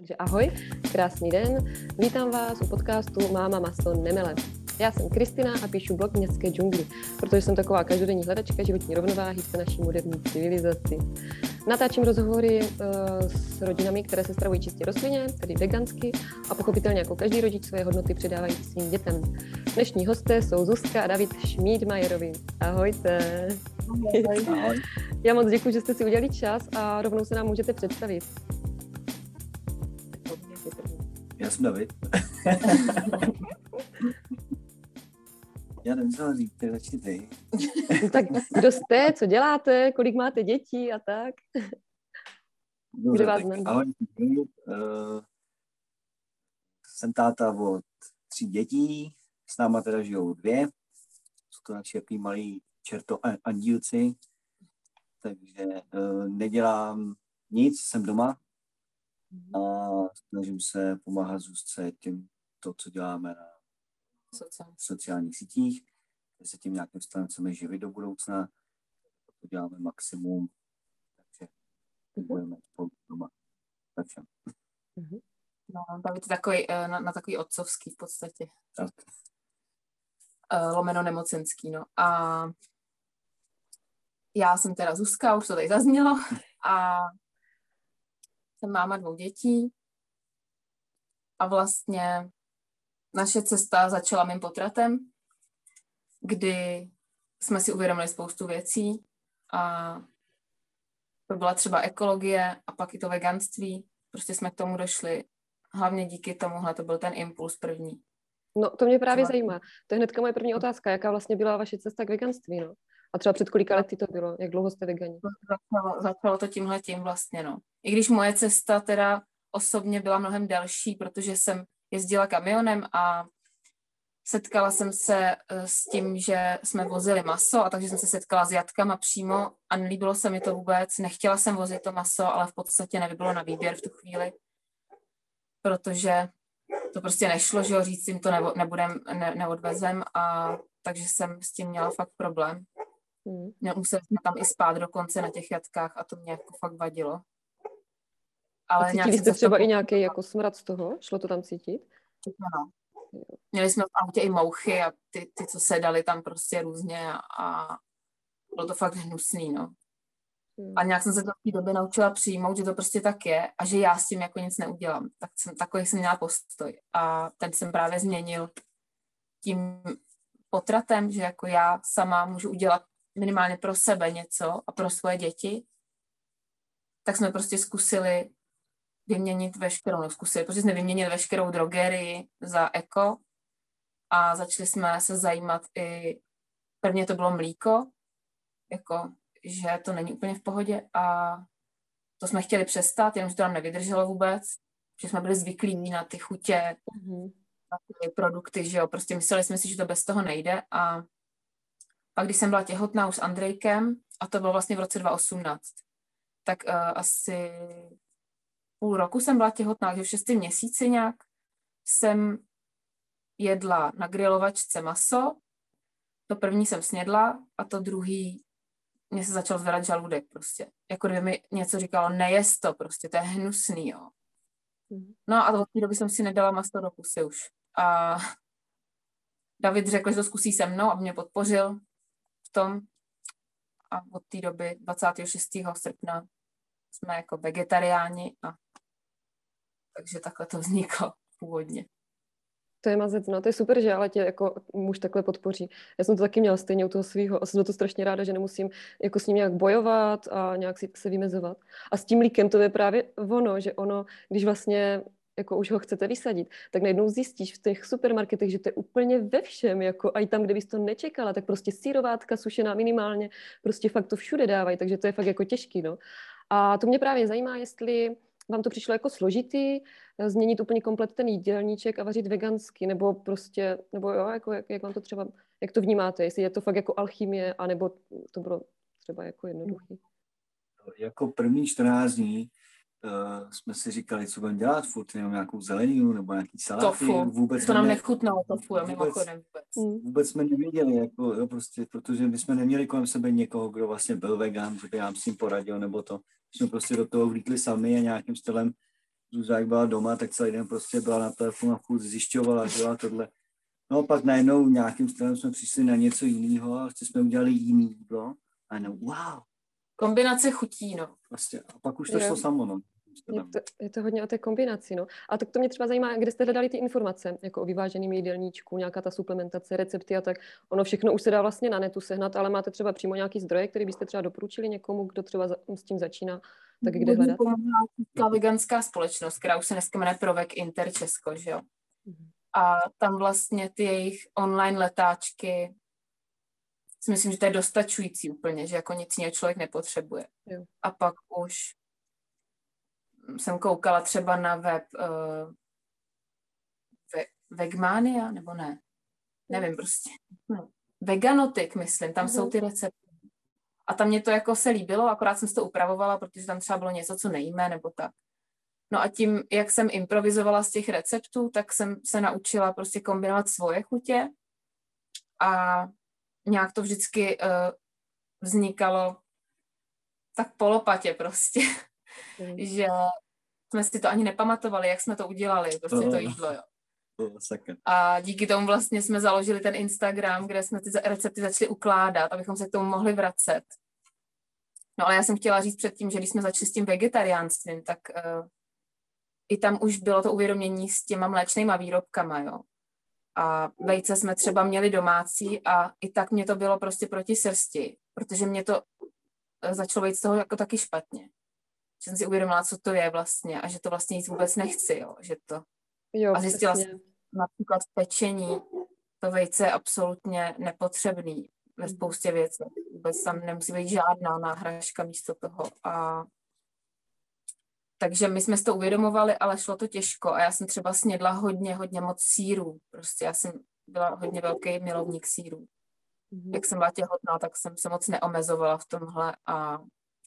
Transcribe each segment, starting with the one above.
Takže ahoj, krásný den. Vítám vás u podcastu Máma maso nemele. Já jsem Kristina a píšu blog Městské džungly, protože jsem taková každodenní hledačka životní rovnováhy v naší moderní civilizaci. Natáčím rozhovory uh, s rodinami, které se stravují čistě rostlině, tedy vegansky, a pochopitelně jako každý rodič své hodnoty předávají svým dětem. Dnešní hosté jsou Zuzka a David Šmídmajerovi. Ahojte. Ahoj. Já moc děkuji, že jste si udělali čas a rovnou se nám můžete představit. Já jsem David. Já nevím, co říct, ty začni ty. tak kdo jste, co děláte, kolik máte dětí a tak? Dobře, vás tak ahoj, uh, jsem táta od tří dětí, s náma teda žijou dvě, jsou to naši malí čerto andílci, takže uh, nedělám nic, jsem doma, a snažím se pomáhat Zuzce tím, to, co děláme na Sociální. sociálních sítích, kde se tím nějakým stylem chceme živit do budoucna. To děláme maximum, takže mm-hmm. budeme spolu doma. Takže. Mm-hmm. No, David takový, eh, na, na takový otcovský v podstatě. Tak. Uh, lomeno nemocenský, no. A já jsem teda Zuzka, už to tady zaznělo. A jsem máma dvou dětí a vlastně naše cesta začala mým potratem, kdy jsme si uvědomili spoustu věcí a to byla třeba ekologie a pak i to veganství. Prostě jsme k tomu došli hlavně díky tomuhle, to byl ten impuls první. No, to mě právě třeba... zajímá. To je hnedka moje první otázka. Jaká vlastně byla vaše cesta k veganství, no? A třeba před kolika lety to bylo? Jak dlouho jste vegani? Začalo, začalo to tímhle tím vlastně, no. I když moje cesta teda osobně byla mnohem delší, protože jsem jezdila kamionem a setkala jsem se eh, s tím, že jsme vozili maso a takže jsem se setkala s jatkama přímo a nelíbilo se mi to vůbec. Nechtěla jsem vozit to maso, ale v podstatě nebylo na výběr v tu chvíli, protože to prostě nešlo, že ho říct jim to nebo, nebudem, ne, neodvezem a takže jsem s tím měla fakt problém. Hmm. Museli jsme tam i spát dokonce na těch jatkách a to mě jako fakt vadilo. Ale a cítili jste třeba i nějaký jako smrad z toho? Šlo to tam cítit? Ano. Měli jsme v autě i mouchy a ty, ty co se dali tam prostě různě a, a bylo to fakt hnusný, no. Hmm. A nějak jsem se to v té době naučila přijmout, že to prostě tak je a že já s tím jako nic neudělám. Tak jsem, takový jsem měla postoj. A ten jsem právě změnil tím potratem, že jako já sama můžu udělat minimálně pro sebe něco a pro svoje děti, tak jsme prostě zkusili vyměnit veškerou, no zkusili, protože jsme vyměnili veškerou drogerii za eko a začali jsme se zajímat i, prvně to bylo mlíko, jako, že to není úplně v pohodě a to jsme chtěli přestat, jenomže to nám nevydrželo vůbec, že jsme byli zvyklí na ty chutě, mm-hmm. na ty produkty, že jo, prostě mysleli jsme si, že to bez toho nejde a pak když jsem byla těhotná už s Andrejkem, a to bylo vlastně v roce 2018, tak uh, asi půl roku jsem byla těhotná, že v šestém měsíci nějak jsem jedla na grilovačce maso, to první jsem snědla a to druhý mě se začal zvedat žaludek prostě. Jako kdyby mi něco říkalo, nejest to prostě, to je hnusný, jo. Mhm. No a od té doby jsem si nedala maso do pusy už. A David řekl, že to zkusí se mnou a mě podpořil tom. A od té doby 26. srpna jsme jako vegetariáni a takže takhle to vzniklo původně. To je mazec, no to je super, že ale tě jako muž takhle podpoří. Já jsem to taky měla stejně u toho svého a jsem za to strašně ráda, že nemusím jako s ním nějak bojovat a nějak si se vymezovat. A s tím líkem to je právě ono, že ono, když vlastně jako už ho chcete vysadit, tak najednou zjistíš v těch supermarketech, že to je úplně ve všem, jako i tam, kde bys to nečekala, tak prostě sírovátka sušená minimálně, prostě fakt to všude dávají, takže to je fakt jako těžký, no. A to mě právě zajímá, jestli vám to přišlo jako složitý, eh, změnit úplně komplet ten jídelníček a vařit vegansky, nebo prostě, nebo jo, jako, jak, jak vám to třeba, jak to vnímáte, jestli je to fakt jako alchymie, anebo to bylo třeba jako jednoduchý? Jako první 14 dní uh, jsme si říkali, co budeme dělat, furt jenom nějakou zeleninu nebo nějaký salát. Tofu, vůbec to nám ne... nechutnalo, tofu, jo, mimochodem vůbec. Hmm. Vůbec jsme nevěděli, jako, jo, prostě, protože my jsme neměli kolem sebe někoho, kdo vlastně byl vegan, že by nám s tím poradil, nebo to. Jsme prostě do toho vlítli sami a nějakým stylem Zuzá, jak byla doma, tak celý den prostě byla na telefonu a furt zjišťovala, dělala tohle. No a pak najednou nějakým stylem jsme přišli na něco jiného a jsme udělali jiný jídlo a no, wow. Kombinace chutí, no. Prostě. A pak už to šlo samo, no. Je to, je to hodně o té kombinaci, no. A tak to mě třeba zajímá, kde jste hledali ty informace, jako o vyváženém jídelníčku, nějaká ta suplementace, recepty a tak. Ono všechno už se dá vlastně na netu sehnat, ale máte třeba přímo nějaký zdroje, který byste třeba doporučili někomu, kdo třeba s tím začíná, tak kde hledat? Ta veganská společnost, která už se dneska jmenuje Provek Inter Česko, že jo. Mhm. A tam vlastně ty jejich online letáčky si myslím, že to je dostačující úplně, že jako nic jiného člověk nepotřebuje. Jo. A pak už jsem koukala třeba na web uh, ve, Vegmania, nebo ne? Nevím prostě. No. Veganotik, myslím, tam mm-hmm. jsou mhm. ty recepty. A tam mě to jako se líbilo, akorát jsem to upravovala, protože tam třeba bylo něco, co nejíme, nebo tak. No a tím, jak jsem improvizovala z těch receptů, tak jsem se naučila prostě kombinovat svoje chutě a nějak to vždycky uh, vznikalo tak polopatě prostě, mm. že jsme si to ani nepamatovali, jak jsme to udělali, prostě to jídlo, jo. A díky tomu vlastně jsme založili ten Instagram, kde jsme ty recepty začali ukládat, abychom se k tomu mohli vracet. No ale já jsem chtěla říct předtím, že když jsme začali s tím vegetariánstvím, tak uh, i tam už bylo to uvědomění s těma mléčnýma výrobkama, jo. A vejce jsme třeba měli domácí a i tak mě to bylo prostě proti srsti, protože mě to eh, začalo být z toho jako taky špatně. Že jsem si uvědomila, co to je vlastně a že to vlastně nic vůbec nechci, jo. Že to... Jo, a zjistila jsem například pečení, to vejce je absolutně nepotřebný ve spoustě věcí. Vůbec tam nemusí být žádná náhražka místo toho. A takže my jsme si to uvědomovali, ale šlo to těžko a já jsem třeba snědla hodně, hodně moc sírů. Prostě já jsem byla hodně velký milovník sírů. Mm-hmm. Jak jsem byla těhotná, tak jsem se moc neomezovala v tomhle a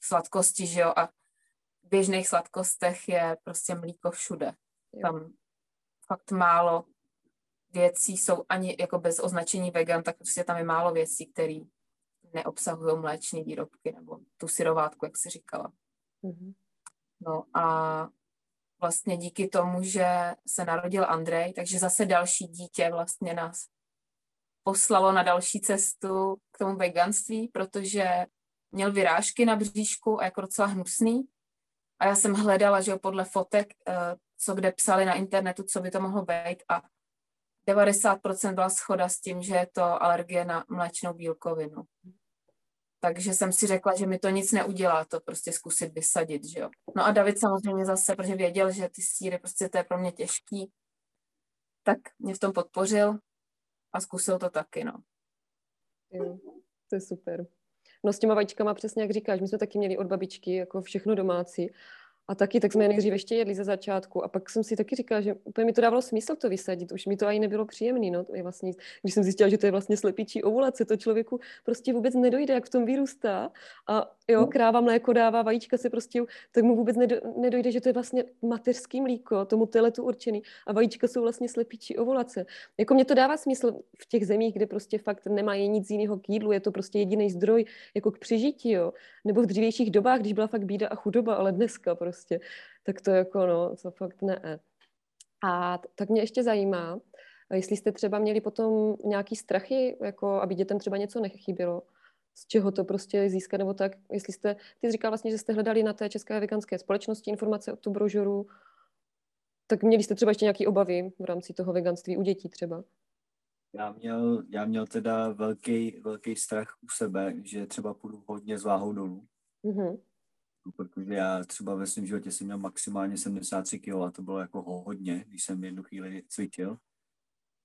sladkosti, že jo, a v běžných sladkostech je prostě mlíko všude. Jo. Tam fakt málo věcí jsou ani jako bez označení vegan, tak prostě tam je málo věcí, které neobsahují mléční výrobky nebo tu syrovátku, jak si říkala. Mm-hmm. No a vlastně díky tomu, že se narodil Andrej, takže zase další dítě vlastně nás poslalo na další cestu k tomu veganství, protože měl vyrážky na bříšku a jako docela hnusný. A já jsem hledala, že jo, podle fotek, eh, co kde psali na internetu, co by to mohlo být a 90% byla schoda s tím, že je to alergie na mléčnou bílkovinu. Takže jsem si řekla, že mi to nic neudělá, to prostě zkusit vysadit, že jo. No a David samozřejmě zase, protože věděl, že ty síry prostě to je pro mě těžký, tak mě v tom podpořil a zkusil to taky, no. Jo, to je super. No s těma vajíčkama přesně jak říkáš, my jsme taky měli od babičky jako všechno domácí a taky, tak jsme je nejdřív ještě jedli ze začátku a pak jsem si taky říkala, že úplně mi to dávalo smysl to vysadit, už mi to ani nebylo příjemné, no, to je vlastně, když jsem zjistila, že to je vlastně slepičí ovulace, to člověku prostě vůbec nedojde, jak v tom vyrůstá a jo, no. kráva mléko dává, vajíčka se prostě, tak mu vůbec nedojde, že to je vlastně mateřský mlíko, tomu teletu určený a vajíčka jsou vlastně slepičí ovulace. Jako mě to dává smysl v těch zemích, kde prostě fakt nemají nic jiného k jídlu, je to prostě jediný zdroj jako k přežití, jo. Nebo v dřívějších dobách, když byla fakt bída a chudoba, ale dneska prostě, tak to jako no, to fakt ne. A tak mě ještě zajímá, jestli jste třeba měli potom nějaký strachy, jako aby dětem třeba něco nechybilo, z čeho to prostě získat, nebo tak, jestli jste, ty jsi říkal vlastně, že jste hledali na té České veganské společnosti informace o tu brožuru, tak měli jste třeba ještě nějaké obavy v rámci toho veganství u dětí třeba? Já měl, já měl teda velký, velký strach u sebe, že třeba půjdu hodně s váhou dolů. Mm-hmm. Protože já třeba ve svém životě jsem měl maximálně 73 kg a to bylo jako hodně, když jsem jednu chvíli cvičil.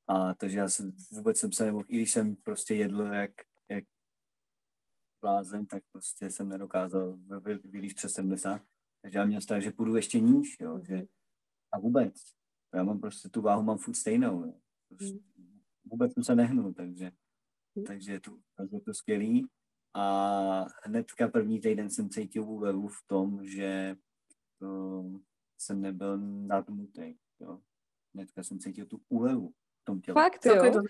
A takže já jsem, vůbec jsem se nemohl, i když jsem prostě jedl jak, jak blázen, tak prostě jsem nedokázal vylíst přes 70. Takže já měl strach, že půjdu ještě níž, jo, že a vůbec. Já mám prostě tu váhu, mám furt stejnou. Jo. Prostě vůbec jsem se nehnul, takže, mm. takže to, je to skvělý. A hnedka první týden jsem cítil úlevu v tom, že uh, jsem nebyl nadmutý. Jo. Hnedka jsem cítil tu úlevu. tom těle. Fakt, jo? To, to,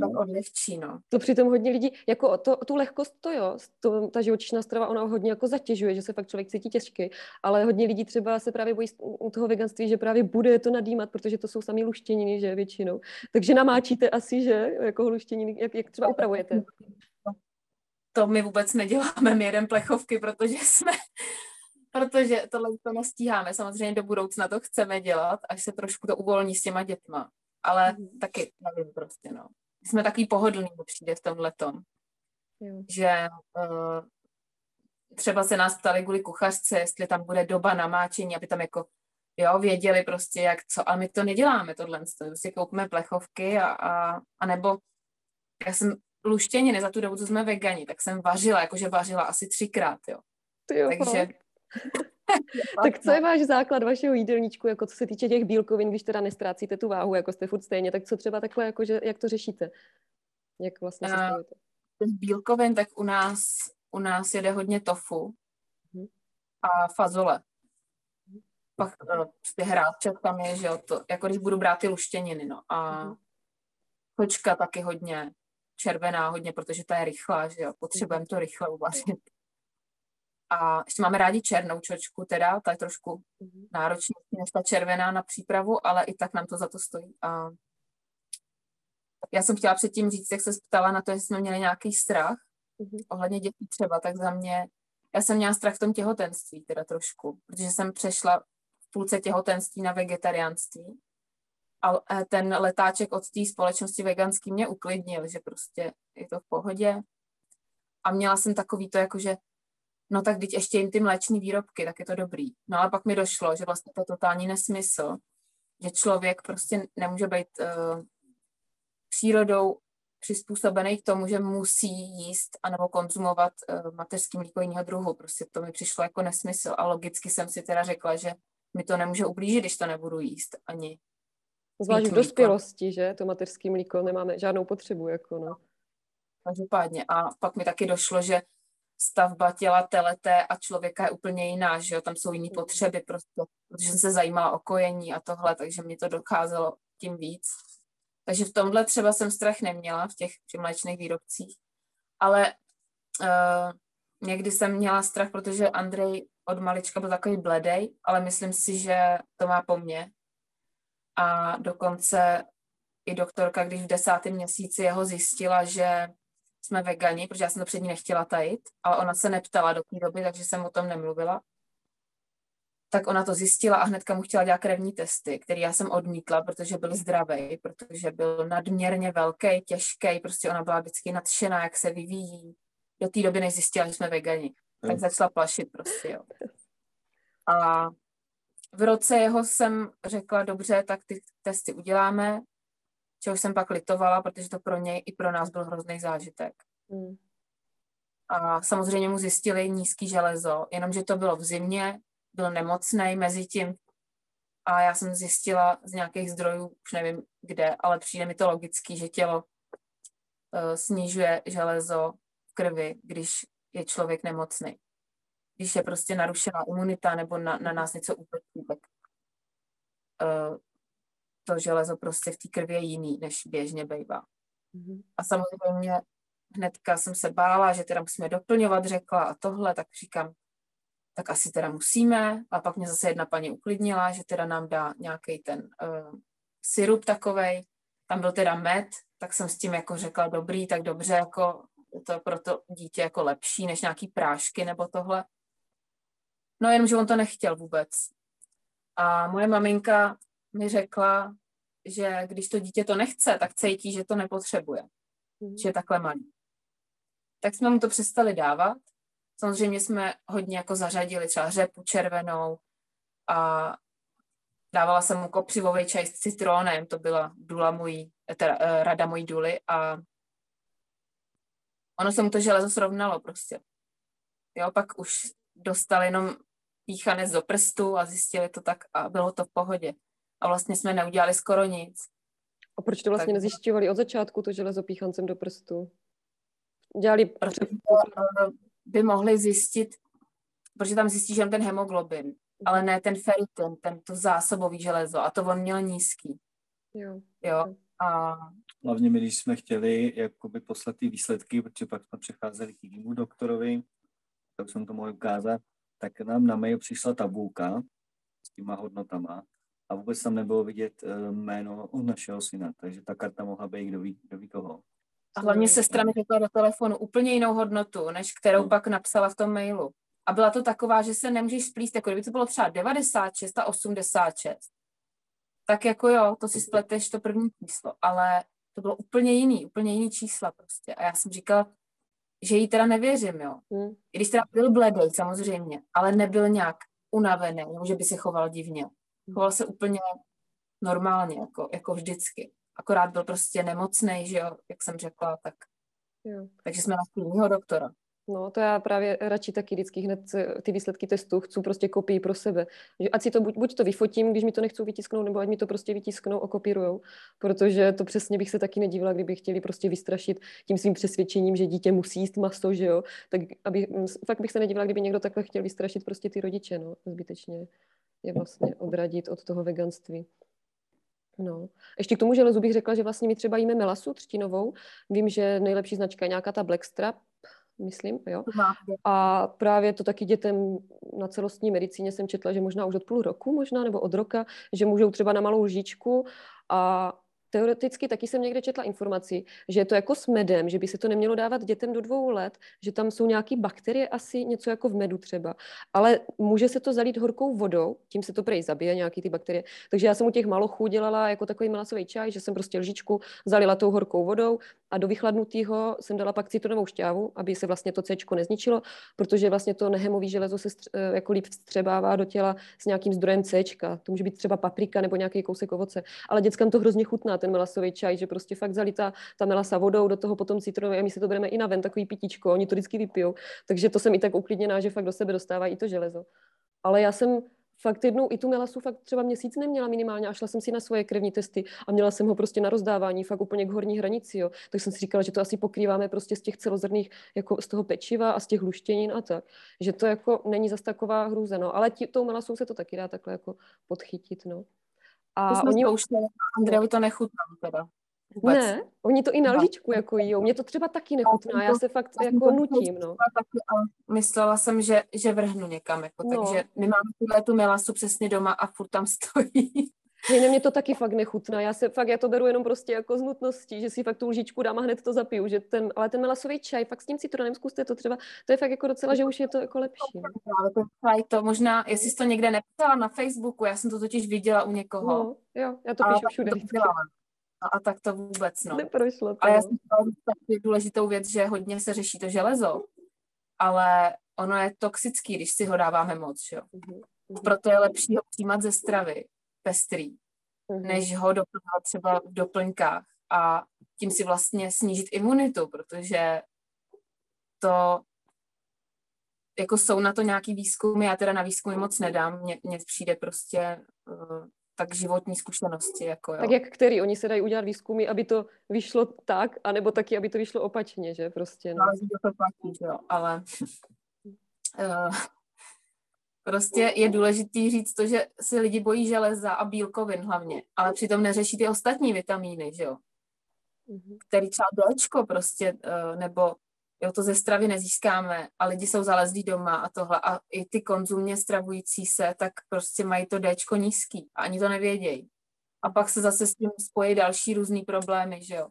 tak odlehčí, no. To přitom hodně lidí, jako to, tu lehkost to jo, to, ta živočišná strava, ona hodně jako zatěžuje, že se fakt člověk cítí těžký, ale hodně lidí třeba se právě bojí u toho veganství, že právě bude to nadýmat, protože to jsou samý luštěniny, že většinou. Takže namáčíte asi, že jako luštěniny, jak, jak třeba upravujete? To my vůbec neděláme, my jeden plechovky, protože jsme protože tohle to nestíháme. Samozřejmě do budoucna to chceme dělat, až se trošku to uvolní s těma dětma. Ale mm. taky nevím prostě, no. Jsme takový pohodlný, přijde v tom letom. Že uh, třeba se nás ptali kvůli kuchařce, jestli tam bude doba namáčení, aby tam jako jo, věděli prostě jak co, ale my to neděláme tohle, to prostě koupíme plechovky a, a, a nebo já jsem luštěniny za tu dobu, co jsme vegani, tak jsem vařila, jakože vařila asi třikrát, jo. Ty jo Takže tak co je váš základ vašeho jídelníčku, jako co se týče těch bílkovin, když teda nestrácíte tu váhu, jako jste furt stejně, tak co třeba takhle, jako, že, jak to řešíte? Jak vlastně se stavujete? Z bílkovin, tak u nás, u nás jede hodně tofu uh-huh. a fazole. Uh-huh. Pak uh, prostě hráček tam je, že jo, to, jako když budu brát ty luštěniny, no. A uh-huh. kočka taky hodně červená, hodně, protože ta je rychlá, že jo, potřebujeme to rychle uvařit. A ještě máme rádi černou čočku, teda, ta je trošku mm-hmm. náročnější než ta červená na přípravu, ale i tak nám to za to stojí. A já jsem chtěla předtím říct, jak se ptala na to, jestli jsme měli nějaký strach mm-hmm. ohledně dětí třeba, tak za mě, já jsem měla strach v tom těhotenství teda trošku, protože jsem přešla v půlce těhotenství na vegetariánství a ten letáček od té společnosti veganský mě uklidnil, že prostě je to v pohodě. A měla jsem takový to, jako že no tak teď ještě jim ty mléční výrobky, tak je to dobrý. No ale pak mi došlo, že vlastně to totální nesmysl, že člověk prostě nemůže být uh, přírodou přizpůsobený k tomu, že musí jíst anebo konzumovat uh, mateřský mlíko jiného druhu. Prostě to mi přišlo jako nesmysl a logicky jsem si teda řekla, že mi to nemůže ublížit, když to nebudu jíst ani. Zvlášť v dospělosti, že? To mateřský mlíko nemáme žádnou potřebu, jako no. Každopádně. A pak mi taky došlo, že stavba těla telete a člověka je úplně jiná, že jo, tam jsou jiné potřeby prostě, protože jsem se zajímala o kojení a tohle, takže mě to docházelo tím víc. Takže v tomhle třeba jsem strach neměla v těch mléčných výrobcích, ale uh, někdy jsem měla strach, protože Andrej od malička byl takový bledej, ale myslím si, že to má po mně. A dokonce i doktorka, když v desátém měsíci jeho zjistila, že jsme vegani, protože já jsem to před ní nechtěla tajit, ale ona se neptala do té doby, takže jsem o tom nemluvila. Tak ona to zjistila a hnedka mu chtěla dělat krevní testy, které já jsem odmítla, protože byl zdravý, protože byl nadměrně velký, těžký, prostě ona byla vždycky nadšená, jak se vyvíjí. Do té doby, než zjistila, že jsme vegani. Tak začala plašit prostě, jo. A v roce jeho jsem řekla, dobře, tak ty testy uděláme, čehož jsem pak litovala, protože to pro něj i pro nás byl hrozný zážitek. Mm. A samozřejmě mu zjistili nízký železo, jenomže to bylo v zimě, byl nemocný mezi tím a já jsem zjistila z nějakých zdrojů, už nevím kde, ale přijde mi to logický, že tělo uh, snižuje železo v krvi, když je člověk nemocný. Když je prostě narušená imunita nebo na, na nás něco útočí, tak uh, to železo prostě v té krvi je jiný, než běžně bývá. Mm-hmm. A samozřejmě hnedka jsem se bála, že teda musíme doplňovat, řekla a tohle, tak říkám, tak asi teda musíme. A pak mě zase jedna paní uklidnila, že teda nám dá nějaký ten uh, syrup takovej. Tam byl teda med, tak jsem s tím jako řekla, dobrý, tak dobře, jako to je pro to dítě jako lepší než nějaký prášky nebo tohle. No jenom, že on to nechtěl vůbec. A moje maminka mi řekla, že když to dítě to nechce, tak cítí, že to nepotřebuje, mm. že je takhle malý. Tak jsme mu to přestali dávat. Samozřejmě jsme hodně jako zařadili třeba řepu červenou a dávala jsem mu kopřivový čaj s citrónem, to byla dula mojí, teda, uh, rada mojí duly a ono se mu to železo srovnalo prostě. Jo, pak už dostal jenom píchanec do prstu a zjistili to tak a bylo to v pohodě a vlastně jsme neudělali skoro nic. A proč to vlastně tak... nezjišťovali od začátku, to železo píchancem do prstu? Dělali... Protože by mohli zjistit, protože tam zjistí, že ten hemoglobin, ale ne ten ferritin, ten to zásobový železo a to on měl nízký. Jo. jo. A... Hlavně my, když jsme chtěli jakoby poslat ty výsledky, protože pak jsme přecházeli k jinému doktorovi, tak jsem to mohl ukázat, tak nám na mail přišla tabulka s těma hodnotama a vůbec tam nebylo vidět eh, jméno od našeho syna, takže ta karta mohla být kdo ví, kdo ví koho. A hlavně sestra mi řekla do telefonu úplně jinou hodnotu, než kterou hmm. pak napsala v tom mailu. A byla to taková, že se nemůžeš splíst, jako kdyby to bylo třeba 96 a 86. Tak jako jo, to si spleteš to první číslo, ale to bylo úplně jiný, úplně jiný čísla prostě. A já jsem říkala, že jí teda nevěřím, jo. Hmm. I když teda byl bledej, samozřejmě, ale nebyl nějak unavený, že by se choval divně. Hmm. Choval se úplně normálně, jako, jako vždycky. Akorát byl prostě nemocný, že jo, jak jsem řekla, tak. Jo. Takže jsme na jiného doktora. No, to já právě radši taky vždycky hned ty výsledky testů chci prostě kopii pro sebe. Ať si to buď, buď to vyfotím, když mi to nechcou vytisknout, nebo ať mi to prostě vytisknou a kopírujou, protože to přesně bych se taky nedívala, kdyby chtěli prostě vystrašit tím svým přesvědčením, že dítě musí jíst maso, že jo. Tak aby, fakt bych se nedívala, kdyby někdo takhle chtěl vystrašit prostě ty rodiče, no, zbytečně je vlastně odradit od toho veganství. No. Ještě k tomu železu bych řekla, že vlastně my třeba jíme melasu třtinovou. Vím, že nejlepší značka je nějaká ta Blackstrap, myslím, jo. A právě to taky dětem na celostní medicíně jsem četla, že možná už od půl roku možná, nebo od roka, že můžou třeba na malou lžičku a teoreticky taky jsem někde četla informaci, že je to jako s medem, že by se to nemělo dávat dětem do dvou let, že tam jsou nějaké bakterie, asi něco jako v medu třeba. Ale může se to zalít horkou vodou, tím se to prej zabije, nějaký ty bakterie. Takže já jsem u těch malochů dělala jako takový melasový čaj, že jsem prostě lžičku zalila tou horkou vodou a do vychladnutého jsem dala pak citronovou šťávu, aby se vlastně to C nezničilo, protože vlastně to nehemový železo se stře- eh, jako líp vstřebává do těla s nějakým zdrojem C. To může být třeba paprika nebo nějaký kousek ovoce. Ale dětskám to hrozně chutná, ten melasový čaj, že prostě fakt zalitá ta melasa vodou, do toho potom citronové a my si to bereme i na ven, takový pitíčko, oni to vždycky vypijou. Takže to jsem i tak uklidněná, že fakt do sebe dostává i to železo. Ale já jsem fakt jednou i tu melasu fakt třeba měsíc neměla minimálně a šla jsem si na svoje krevní testy a měla jsem ho prostě na rozdávání, fakt úplně k horní hranici, jo. Tak jsem si říkala, že to asi pokrýváme prostě z těch celozrných, jako z toho pečiva a z těch luštěnin a tak. Že to jako není zas taková hrůza, no. Ale tí, tou melasou se to taky dá takhle jako podchytit, no. A to jsme oni... zkoušeli, Andrejovi to nechutná teda. Vůbec. Ne, oni to i na lžičku jako jíjou. Mě to třeba taky nechutná, já se fakt jako nutím, no. Taky, ale myslela jsem, že, že vrhnu někam, jako, no. takže my máme tuhle tu melasu přesně doma a furt tam stojí. Hej, mě to taky fakt nechutná. Já se fakt, já to beru jenom prostě jako z nutností, že si fakt tu lžičku dám a hned to zapiju. Že ten, ale ten melasový čaj, fakt s tím citronem zkuste to třeba, to je fakt jako docela, že už je to jako lepší. Ale to čaj, to možná, jestli jsi to někde nepsala na Facebooku, já jsem to totiž viděla u někoho. No, jo, já to píšu všude. To No a tak to vůbec, no. Neprošlo to. A já jsem taky důležitou věc, že hodně se řeší to železo, ale ono je toxický, když si ho dáváme moc, jo. Uh-huh. Proto je lepší ho přijímat ze stravy, pestrý, uh-huh. než ho doplňovat třeba v doplňkách a tím si vlastně snížit imunitu, protože to jako jsou na to nějaký výzkumy, já teda na výzkumy moc nedám, mně, přijde prostě uh, tak životní zkušenosti. Jako, jo. Tak jak který? Oni se dají udělat výzkumy, aby to vyšlo tak, anebo taky, aby to vyšlo opačně, že prostě. No. Ale to platí, jo, ale uh, prostě je důležitý říct to, že se lidi bojí železa a bílkovin hlavně, ale přitom neřeší ty ostatní vitamíny, že jo. Mm-hmm. Který třeba Dčko prostě, uh, nebo jo, to ze stravy nezískáme a lidi jsou zalezlí doma a tohle a i ty konzumně stravující se, tak prostě mají to Dčko nízký a ani to nevědějí. A pak se zase s tím spojí další různý problémy, že jo.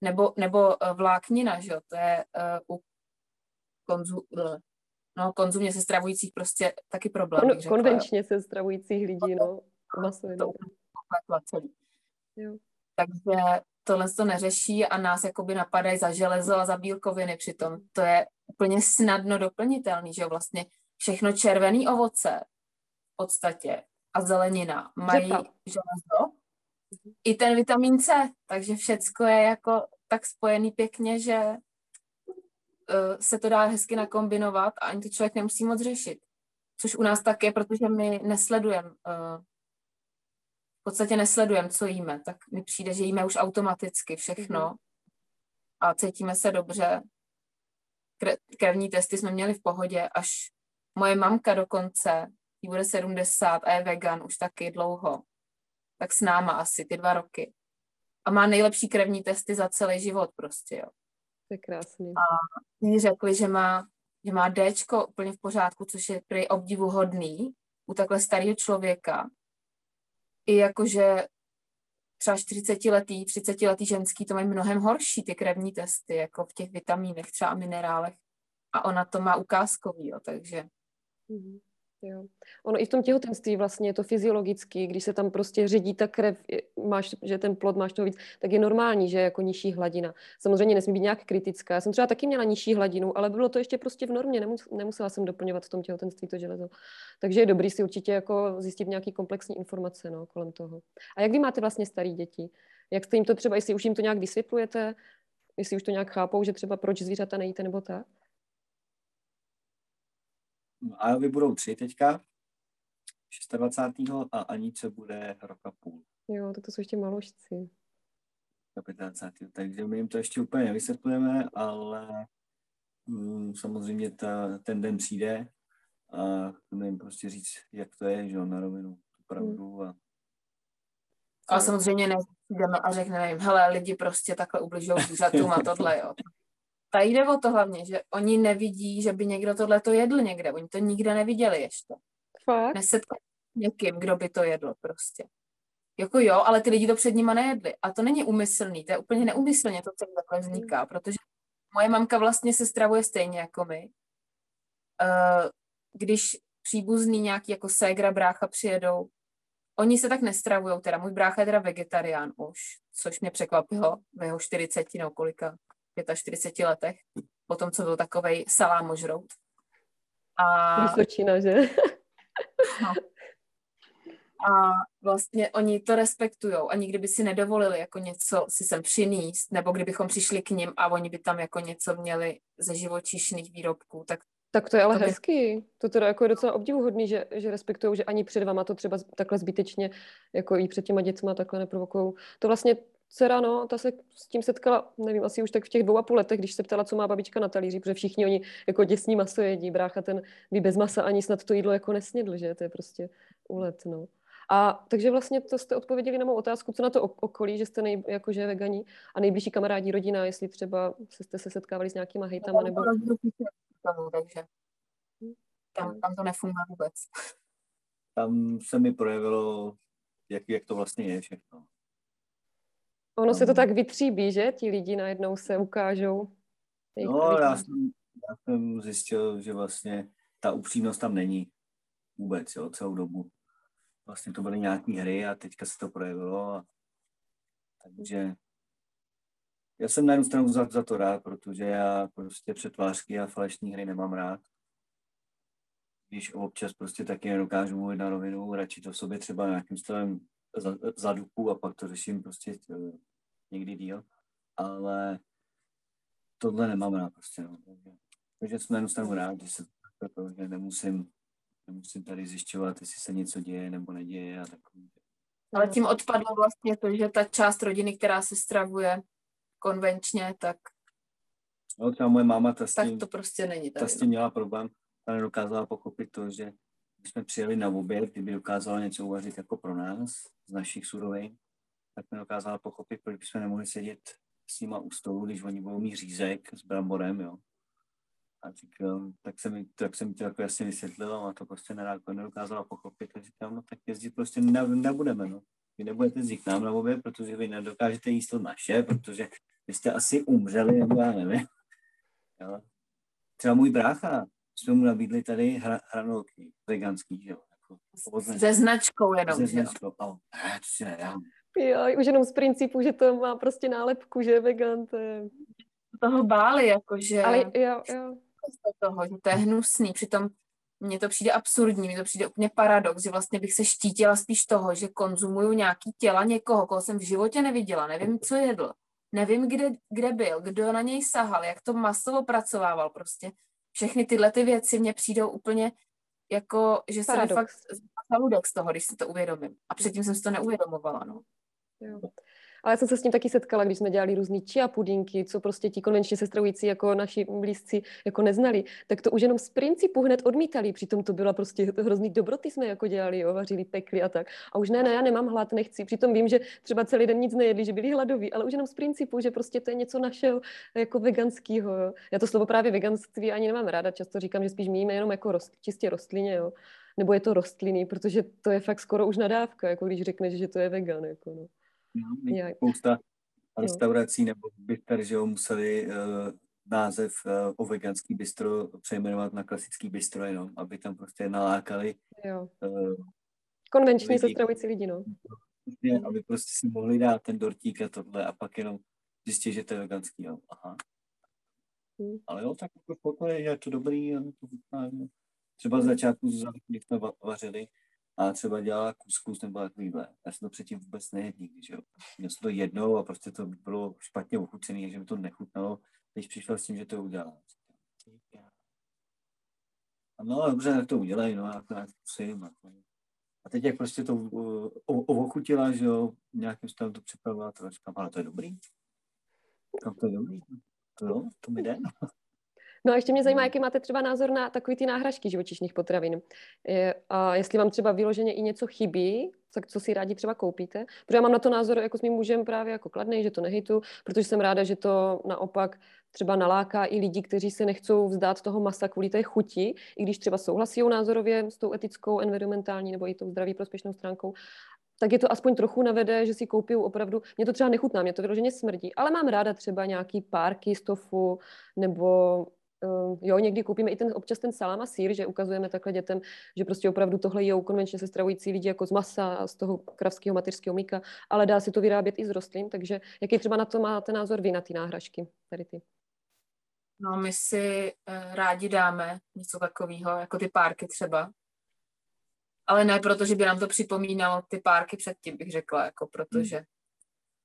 Nebo, nebo eh, vláknina, že jo, to je uh, u konzu, uh, no, konzumně se stravujících prostě taky problém. Kon, konvenčně se stravujících lidí, no. Masově. To, to celý. Jo. Takže tohle to neřeší a nás jakoby napadají za železo a za bílkoviny přitom. To je úplně snadno doplnitelný, že vlastně všechno červený ovoce v podstatě a zelenina mají Řepa. železo i ten vitamin C, takže všecko je jako tak spojený pěkně, že uh, se to dá hezky nakombinovat a ani to člověk nemusí moc řešit. Což u nás tak je, protože my nesledujeme uh, podstatě nesledujeme, co jíme, tak mi přijde, že jíme už automaticky všechno mm-hmm. a cítíme se dobře. Krevní testy jsme měli v pohodě, až moje mamka dokonce, jí bude 70 a je vegan už taky dlouho, tak s náma asi ty dva roky. a má nejlepší krevní testy za celý život prostě, jo. To je krásný. A mi řekli, že má, že má Dčko úplně v pořádku, což je prý obdivuhodný u takhle starého člověka. I jakože třeba 40 letý, 30 letý ženský to mají mnohem horší ty krevní testy, jako v těch vitamínech třeba a minerálech. A ona to má ukázkový, jo, takže... Mm-hmm. Jo. Ono i v tom těhotenství vlastně je to fyziologický, když se tam prostě ředí ta krev, máš, že ten plod máš toho víc, tak je normální, že je jako nižší hladina. Samozřejmě nesmí být nějak kritická. Já jsem třeba taky měla nižší hladinu, ale bylo to ještě prostě v normě, Nemus, nemusela jsem doplňovat v tom těhotenství to železo. Takže je dobrý si určitě jako zjistit nějaký komplexní informace no, kolem toho. A jak vy máte vlastně starý děti? Jak jste jim to třeba, jestli už jim to nějak vysvětlujete, jestli už to nějak chápou, že třeba proč zvířata nejíte nebo tak? Ajovi budou tři teďka, 26. a Anice bude rok a půl. Jo, tak to jsou ještě malošci. 25. Takže my jim to ještě úplně nevysvětlujeme, ale mm, samozřejmě ta, ten den přijde a chceme jim prostě říct, jak to je, že na rovinu, tu pravdu. A... Ale samozřejmě ne, a řekneme jim, hele, lidi prostě takhle ubližují zvířatům a tohle, jo. Tady jde o to hlavně, že oni nevidí, že by někdo tohle to jedl někde. Oni to nikde neviděli ještě. Fakt? Nesetkali někým, kdo by to jedl prostě. Jako jo, ale ty lidi to před nima nejedli. A to není umyslný, to je úplně neumyslně to, co takhle vzniká, protože moje mamka vlastně se stravuje stejně jako my. Uh, když příbuzný nějaký jako ségra, brácha přijedou, oni se tak nestravují, teda můj brácha je teda vegetarián už, což mě překvapilo ve jeho 40 nebo kolika 45 letech, po tom, co byl takovej salámožrout. A... Vysočina, že? no. A vlastně oni to respektují a nikdy by si nedovolili jako něco si sem přinést, nebo kdybychom přišli k ním a oni by tam jako něco měli ze živočišných výrobků, tak tak to je ale to by... hezký. To teda jako je docela obdivuhodný, že, že respektují, že ani před vama to třeba takhle zbytečně, jako i před těma dětma takhle neprovokují. To vlastně dcera, no, ta se s tím setkala, nevím, asi už tak v těch dvou a půl letech, když se ptala, co má babička na talíři, protože všichni oni jako děsní maso jedí, brácha ten by bez masa ani snad to jídlo jako nesnědl, že to je prostě úlet, no. A takže vlastně to jste odpověděli na mou otázku, co na to okolí, že jste nej, jakože veganí a nejbližší kamarádi, rodina, jestli třeba jste se setkávali s nějakýma hejtama, nebo... takže tam, tam to nefunguje vůbec. Tam se mi projevilo, jak, jak to vlastně je všechno. Ono se to tak vytříbí, že? Ti lidi najednou se ukážou. No, já jsem, já jsem zjistil, že vlastně ta upřímnost tam není vůbec, jo, celou dobu. Vlastně to byly nějaké hry a teďka se to projevilo. A, takže já jsem na jednu stranu za, za to rád, protože já prostě přetvářky a falešní hry nemám rád. Když občas prostě taky nedokážu mluvit na rovinu, radši to v sobě třeba nějakým stylem zadupu a pak to řeším prostě eh, někdy díl, ale tohle nemám rád prostě, no. Takže jsem na jednu stranu rád, že se že nemusím, nemusím tady zjišťovat, jestli se něco děje nebo neděje a takový. Ale tím odpadlo vlastně to, že ta část rodiny, která se stravuje konvenčně, tak No třeba moje máma, ta s tím, tak to prostě není tady, ta s tím no. měla problém, ta nedokázala pochopit to, že když jsme přijeli na oběd, kdyby dokázala něco uvařit jako pro nás, z našich surovin, tak nedokázala pochopit, proč bychom nemohli sedět s nima u stolu, když oni budou mít řízek s bramborem, jo. A říkám, tak jsem, mi, tak jsem mi to jako jasně vysvětlil a to prostě nedokázala pochopit. A říkám, no tak jezdit prostě ne, nebudeme, no. Vy nebudete jezdit k nám na oběd, protože vy nedokážete jíst to naše, protože vy jste asi umřeli, nebo já nevím. Jo. Třeba můj brácha, jsme mu nabídli tady hra, hranolky veganský, že jo. Jako, Se značkou jenom, Se značkou, a on, ne, to si nedám. Jo, už jenom z principu, že to má prostě nálepku, že je vegan, to je... Toho báli, jakože... Ale jo, jo. Toho, že to je hnusný, přitom mně to přijde absurdní, mně to přijde úplně paradox, že vlastně bych se štítila spíš toho, že konzumuju nějaký těla někoho, koho jsem v životě neviděla, nevím, co jedl, nevím, kde, kde byl, kdo na něj sahal, jak to masovo pracovával prostě. Všechny tyhle ty věci mně přijdou úplně jako, že se fakt z toho, když si to uvědomím. A předtím jsem si to neuvědomovala, no. Jo. Ale já jsem se s tím taky setkala, když jsme dělali různý chia pudinky, co prostě ti konvenčně sestravující jako naši blízci jako neznali, tak to už jenom z principu hned odmítali. Přitom to byla prostě hrozný dobroty jsme jako dělali, jo, vařili, pekli a tak. A už ne, ne, já nemám hlad, nechci. Přitom vím, že třeba celý den nic nejedli, že byli hladoví, ale už jenom z principu, že prostě to je něco našeho jako veganského. Já to slovo právě veganství ani nemám ráda, často říkám, že spíš míme jenom jako rost, čistě rostlině, jo. Nebo je to rostliny, protože to je fakt skoro už nadávka, jako když řekneš, že to je vegan. Jako no. No, spousta restaurací jo. nebo byster, že jo, museli uh, název uh, o veganský bistro přejmenovat na klasický bistro jenom, aby tam prostě nalákali jo. Uh, konvenční se stravující lidi, no. Prostě, aby prostě si mohli dát ten dortík a tohle a pak jenom zjistit, že to je veganský, jo. Aha. Hmm. Ale jo, tak jako je to dobrý, a to Třeba z začátku Zuzana, když jsme vařili, a třeba dělala kuskus nebo takovýhle. Já jsem to předtím vůbec nejedl nikdy, že jo. Měl jsem to jednou a prostě to bylo špatně ochucený, že mi to nechutnalo, když přišel s tím, že to udělá. No dobře, tak to udělej, no, já to musím. A teď jak prostě to uh, ochutila, že jo, nějakým stavem to připravila, to říkám, ale to je dobrý. Říkám, to je dobrý. To jo, to mi jde. No a ještě mě zajímá, jaký máte třeba názor na takový ty náhražky živočišných potravin. A jestli vám třeba vyloženě i něco chybí, tak co si rádi třeba koupíte. Protože já mám na to názor jako s mým mužem právě jako kladný, že to nehejtu, protože jsem ráda, že to naopak třeba naláká i lidi, kteří se nechcou vzdát toho masa kvůli té chuti, i když třeba souhlasí názorově s tou etickou, environmentální nebo i tou zdraví prospěšnou stránkou, tak je to aspoň trochu navede, že si koupí opravdu, mě to třeba nechutná, mě to vyloženě smrdí, ale mám ráda třeba nějaký párky z tofu nebo jo, někdy koupíme i ten občas ten salám a sír, že ukazujeme takhle dětem, že prostě opravdu tohle jdou konvenčně se stravující lidi jako z masa a z toho kravského mateřského mlíka, ale dá se to vyrábět i z rostlin, takže jaký třeba na to máte názor vy na ty náhražky, tady ty? No, my si uh, rádi dáme něco takového, jako ty párky třeba. Ale ne proto, že by nám to připomínalo ty párky předtím, bych řekla, jako protože. Hmm.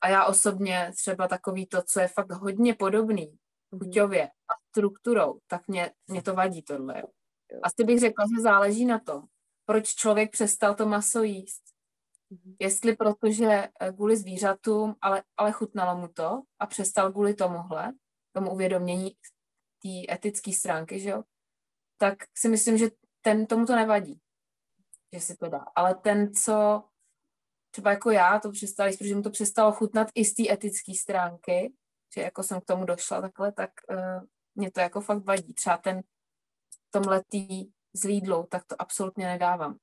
A já osobně třeba takový to, co je fakt hodně podobný, chuťově a strukturou, tak mě, mě to vadí tohle. Asi bych řekla, že záleží na tom, proč člověk přestal to maso jíst. Mm-hmm. Jestli protože eh, kvůli zvířatům, ale, ale chutnalo mu to a přestal kvůli tomuhle, tomu uvědomění té etické stránky, že jo, tak si myslím, že ten tomu to nevadí, že si to dá. Ale ten, co třeba jako já to přestali, protože mu to přestalo chutnat i z té etické stránky, že jako jsem k tomu došla takhle, tak uh, mě to jako fakt vadí. Třeba ten tomhletý z Lidlu, tak to absolutně nedávám.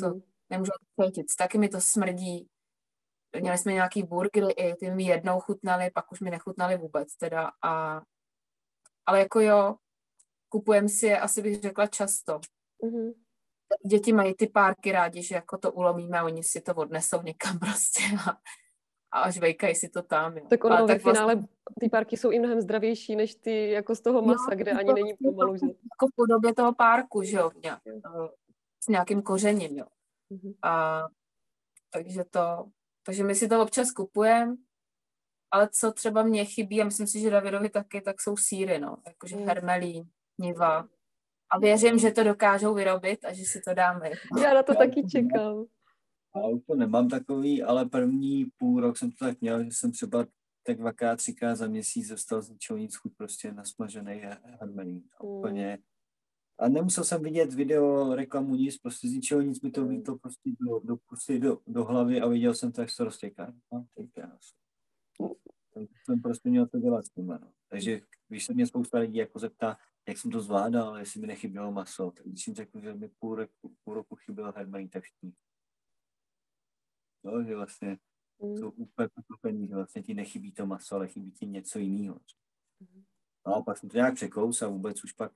To mm. nemůžu cítit. Taky mi to smrdí. Měli jsme nějaký burgery i ty mi jednou chutnali, pak už mi nechutnali vůbec teda. A, ale jako jo, kupujem si je, asi bych řekla často. Mm-hmm. Děti mají ty párky rádi, že jako to ulomíme a oni si to odnesou někam prostě a a žvejkají si to tam. Jo. Tak ono Ale ve tak finále vlastně... ty parky jsou i mnohem zdravější než ty jako z toho masa, no, kde ani to, není pomalu. Že? Jako v podobě toho párku, že jo, nějak, eh, s nějakým kořením, jo. Mm-hmm. A takže to, takže my si to občas kupujeme, ale co třeba mě chybí, a myslím si, že Davidovi taky, tak jsou síry, no, jakože mm. hermelí, niva. A věřím, že to dokážou vyrobit a že si to dáme. Já na to taky čekám. Já už to nemám takový, ale první půl rok jsem to tak měl, že jsem třeba tak dvakrát, třikrát za měsíc dostal z ničeho nic chuť prostě nasmažený harmoní. Mm. Úplně. A nemusel jsem vidět video, reklamu, nic, prostě z ničeho nic mi to vítlo prostě do, do, prostě do, do hlavy a viděl jsem to, jak se to roztěká. No, jsem prostě měl to dělat s tím, no. Takže když se mě spousta lidí jako zeptá, jak jsem to zvládal, jestli mi nechybělo maso, tak když jsem řekl, že mi půl roku, půl roku chybělo hermelí, tak všichni No, že vlastně mm. jsou úplně potupení, že vlastně ti nechybí to maso, ale chybí ti něco jiného. Mm. No a pak jsem to nějak překous a vůbec už pak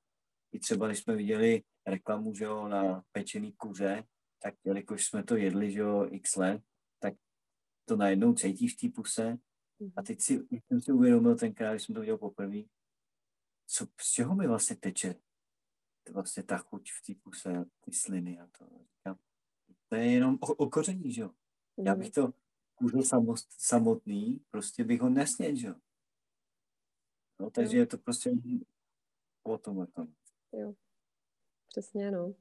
i třeba, když jsme viděli reklamu, že jo, na pečený kuře, tak jelikož jsme to jedli, že jo, x let, tak to najednou cítíš v té puse a teď si, jsem si uvědomil tenkrát, když jsem to viděl poprvé, co, z čeho mi vlastně teče to vlastně ta chuť v té puse, ty sliny a to. To je jenom o, o koření, že jo. Já bych to kůžel samotný, prostě bych ho jo. No, takže jo. je to prostě o tom. Jo, přesně, no.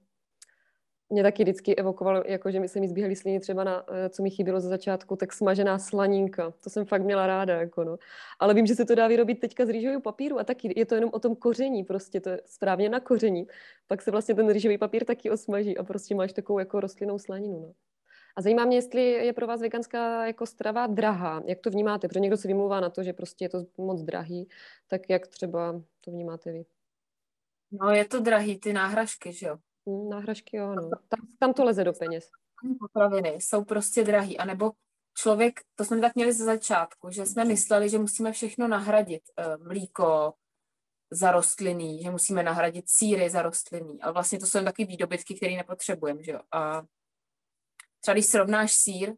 mě taky vždycky evokovalo, jako že mi se mi zbíhaly sliny třeba na, eh, co mi chybělo za začátku, tak smažená slanínka. To jsem fakt měla ráda, jako no. Ale vím, že se to dá vyrobit teďka z rýžového papíru a taky je to jenom o tom koření, prostě to je správně na koření. Pak se vlastně ten rýžový papír taky osmaží a prostě máš takovou jako rostlinnou slaninu, no. A zajímá mě, jestli je pro vás veganská jako strava drahá. Jak to vnímáte? Protože někdo se vymlouvá na to, že prostě je to moc drahý. Tak jak třeba to vnímáte vy? No je to drahý, ty náhražky, že jo? Hmm, náhražky, jo, no. Tam, tam to leze do peněz. Potraviny jsou prostě drahý, anebo člověk, to jsme tak měli ze začátku, že jsme mysleli, že musíme všechno nahradit. E, mlíko za rostlinný, že musíme nahradit síry za rostlinný, ale vlastně to jsou taky výdobytky, které nepotřebujeme, že jo. A třeba když srovnáš sír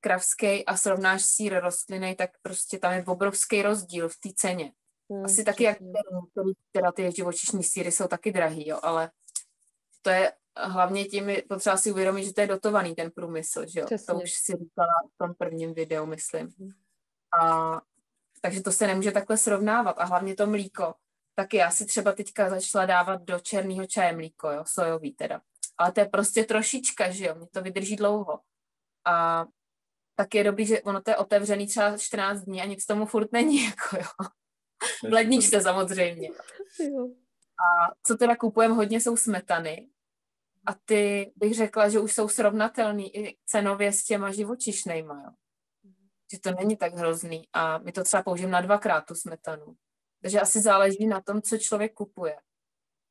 kravský a srovnáš sír rostlinný, tak prostě tam je obrovský rozdíl v té ceně. Hmm, Asi taky, jak teda ty živočišní síry jsou taky drahý, jo, ale to je hlavně tím je potřeba si uvědomit, že to je dotovaný ten průmysl, že jo? To už si říkala v tom prvním videu, myslím. Hmm. A takže to se nemůže takhle srovnávat. A hlavně to mlíko. Taky já si třeba teďka začala dávat do černého čaje mlíko, jo, sojový teda. Ale to je prostě trošička, že jo, mě to vydrží dlouho. A tak je dobrý, že ono to je otevřený třeba 14 dní a nic tomu furt není, jako jo. V ledničce samozřejmě. A co teda kupujeme hodně, jsou smetany. A ty bych řekla, že už jsou srovnatelný i cenově s těma živočišnejma, jo. Že to není tak hrozný. A my to třeba použijeme na dvakrát tu smetanu. Takže asi záleží na tom, co člověk kupuje.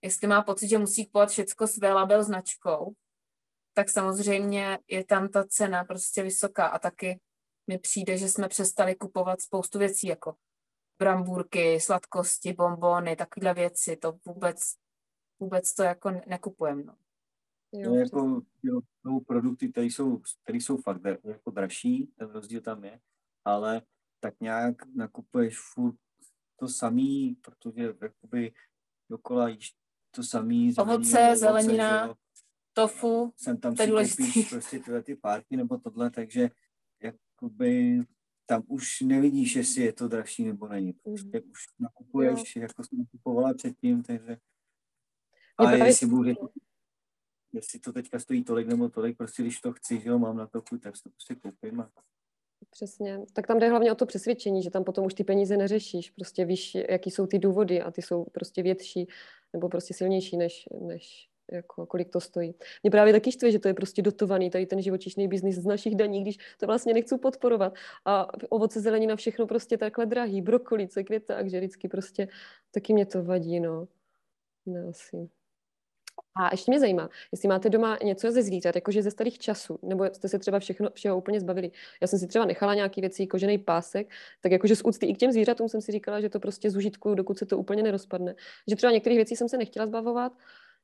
Jestli má pocit, že musí kupovat všecko s label značkou, tak samozřejmě je tam ta cena prostě vysoká a taky mi přijde, že jsme přestali kupovat spoustu věcí, jako brambůrky, sladkosti, bombony, takové věci, to vůbec, vůbec to jako nekupujeme. No. Jo, no, jako, jo, no, produkty, které jsou, které jsou fakt jako dražší, ten rozdíl tam je, ale tak nějak nakupuješ furt to samý, protože jakoby dokola jíš to samý. Ovoce, zelenina, ovoce, tofu, jsem tam to je důležitý. prostě tyhle ty párky nebo tohle, takže jakoby tam už nevidíš, jestli je to dražší nebo není. Mhm. Prostě už nakupuješ, jo. jako jsem nakupovala předtím, takže a jestli bude, jestli to teďka stojí tolik nebo tolik, prostě když to chci, že jo, mám na to chuť, tak to prostě koupím. A... Přesně. Tak tam jde hlavně o to přesvědčení, že tam potom už ty peníze neřešíš. Prostě víš, jaký jsou ty důvody a ty jsou prostě větší nebo prostě silnější než, než jako kolik to stojí. Mě právě taky štve, že to je prostě dotovaný, tady ten živočišný biznis z našich daní, když to vlastně nechci podporovat. A ovoce, zelenina, všechno prostě takhle drahý, brokolice, takže vždycky prostě taky mě to vadí, no. No, asi. A ještě mě zajímá, jestli máte doma něco ze zvířat, jakože ze starých časů, nebo jste se třeba všechno, všeho úplně zbavili. Já jsem si třeba nechala nějaké věci, kožený pásek, tak jakože z úcty i k těm zvířatům jsem si říkala, že to prostě zužitkuju, dokud se to úplně nerozpadne. Že třeba některých věcí jsem se nechtěla zbavovat,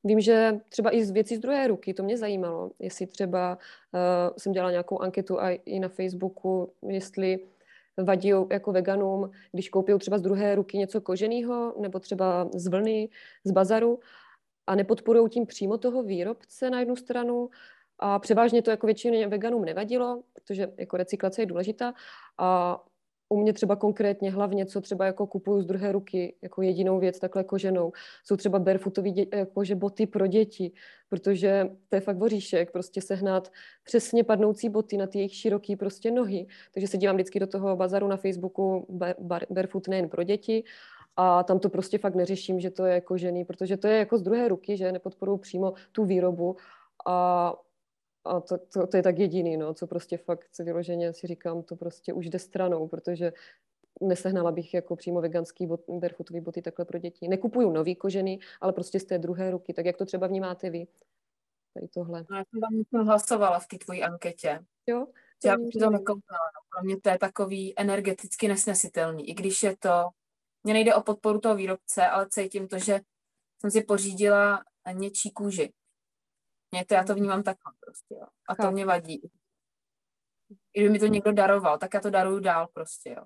Vím, že třeba i z věcí z druhé ruky, to mě zajímalo, jestli třeba uh, jsem dělala nějakou anketu a i na Facebooku, jestli vadí jako veganům, když koupí třeba z druhé ruky něco koženého nebo třeba z vlny, z bazaru a nepodporují tím přímo toho výrobce na jednu stranu. A převážně to jako většině veganům nevadilo, protože jako recyklace je důležitá. A u mě třeba konkrétně hlavně, co třeba jako kupuju z druhé ruky, jako jedinou věc takhle koženou, jsou třeba barefootové jakože boty pro děti, protože to je fakt voříšek, prostě sehnat přesně padnoucí boty na ty jejich široké prostě nohy. Takže se dívám vždycky do toho bazaru na Facebooku bar, barefoot nejen pro děti a tam to prostě fakt neřeším, že to je kožený, protože to je jako z druhé ruky, že nepodporují přímo tu výrobu a a to, to, to je tak jediný, no, co prostě fakt se vyloženě si říkám, to prostě už jde stranou, protože nesehnala bych jako přímo veganský bot, barefootový boty takhle pro děti. Nekupuju nový kožený, ale prostě z té druhé ruky. Tak jak to třeba vnímáte vy? Tady tohle. No, já jsem tam hlasovala v té tvojí anketě. Jo? To já bych to nekoupila. No. Pro mě to je takový energeticky nesnesitelný. I když je to, mně nejde o podporu toho výrobce, ale cítím to, že jsem si pořídila něčí kůži. Mě to, já to vnímám takhle prostě, jo. A to mě vadí. I kdyby mi to někdo daroval, tak já to daruju dál prostě, jo.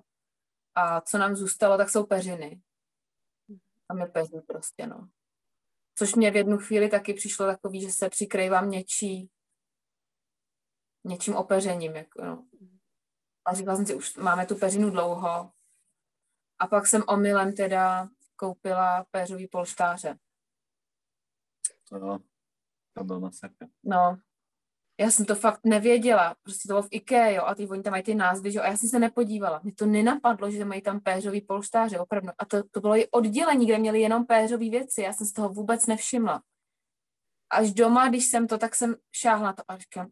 A co nám zůstalo, tak jsou peřiny. A my peří prostě, no. Což mě v jednu chvíli taky přišlo takový, že se přikrývám něčí, něčím opeřením, jako, no. A říkala jsem si, už máme tu peřinu dlouho. A pak jsem omylem teda koupila péřový polštáře. No, To byl masakr. No, já jsem to fakt nevěděla, prostě to bylo v IKEA, jo, a ty oni tam mají ty názvy, jo, a já jsem se nepodívala. Mě to nenapadlo, že mají tam péřový polštáře, opravdu. A to, to bylo i oddělení, kde měli jenom péřové věci, já jsem z toho vůbec nevšimla. Až doma, když jsem to, tak jsem šáhla to a říkám,